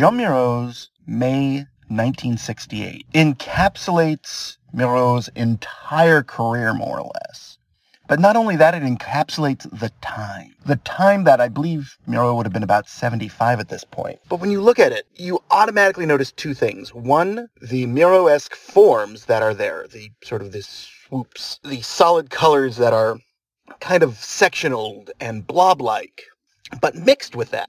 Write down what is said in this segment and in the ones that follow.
Jean Miro's May 1968 encapsulates Miro's entire career, more or less. But not only that, it encapsulates the time. The time that I believe Miro would have been about 75 at this point. But when you look at it, you automatically notice two things. One, the Miraut-esque forms that are there, the sort of this swoops, the solid colors that are kind of sectional and blob-like. But mixed with that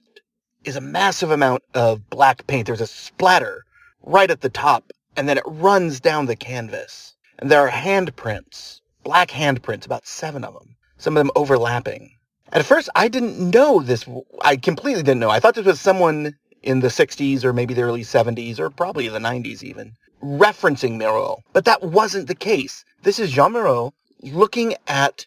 is a massive amount of black paint. There's a splatter right at the top, and then it runs down the canvas. And there are handprints black handprints, about seven of them, some of them overlapping. At first, I didn't know this. I completely didn't know. I thought this was someone in the 60s or maybe the early 70s or probably the 90s even, referencing Miro. But that wasn't the case. This is Jean Miro looking at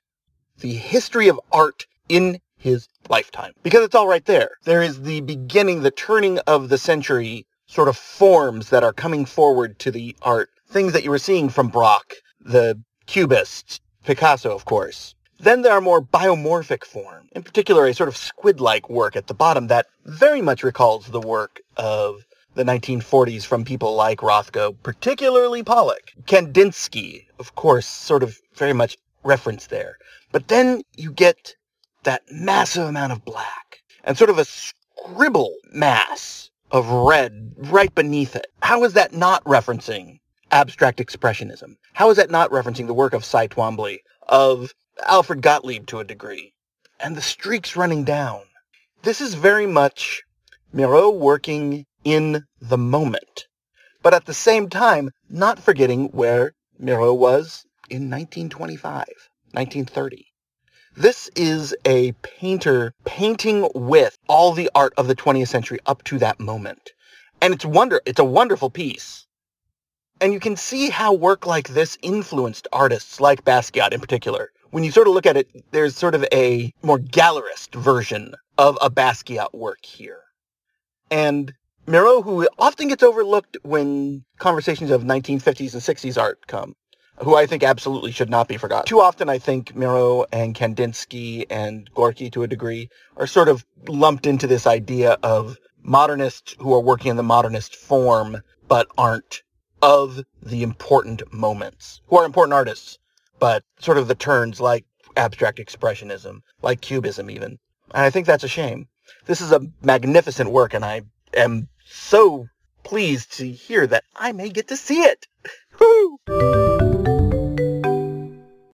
the history of art in his lifetime. Because it's all right there. There is the beginning, the turning of the century sort of forms that are coming forward to the art. Things that you were seeing from Braque, the Cubists, Picasso, of course. Then there are more biomorphic forms, in particular a sort of squid-like work at the bottom that very much recalls the work of the 1940s from people like Rothko, particularly Pollock. Kandinsky, of course, sort of very much referenced there. But then you get that massive amount of black and sort of a scribble mass of red right beneath it. How is that not referencing abstract expressionism? How is that not referencing the work of Cy Twombly, of Alfred Gottlieb to a degree, and the streaks running down? This is very much Miro working in the moment, but at the same time not forgetting where Miro was in 1925, 1930. This is a painter painting with all the art of the 20th century up to that moment. And it's wonder it's a wonderful piece. And you can see how work like this influenced artists like Basquiat in particular. When you sort of look at it, there's sort of a more gallerist version of a Basquiat work here. And Miro, who often gets overlooked when conversations of 1950s and 60s art come, who I think absolutely should not be forgotten. Too often I think Miro and Kandinsky and Gorky to a degree are sort of lumped into this idea of modernists who are working in the modernist form but aren't of the important moments, who are important artists, but sort of the turns like abstract expressionism, like cubism even. And I think that's a shame. This is a magnificent work, and I am so pleased to hear that I may get to see it. Woo!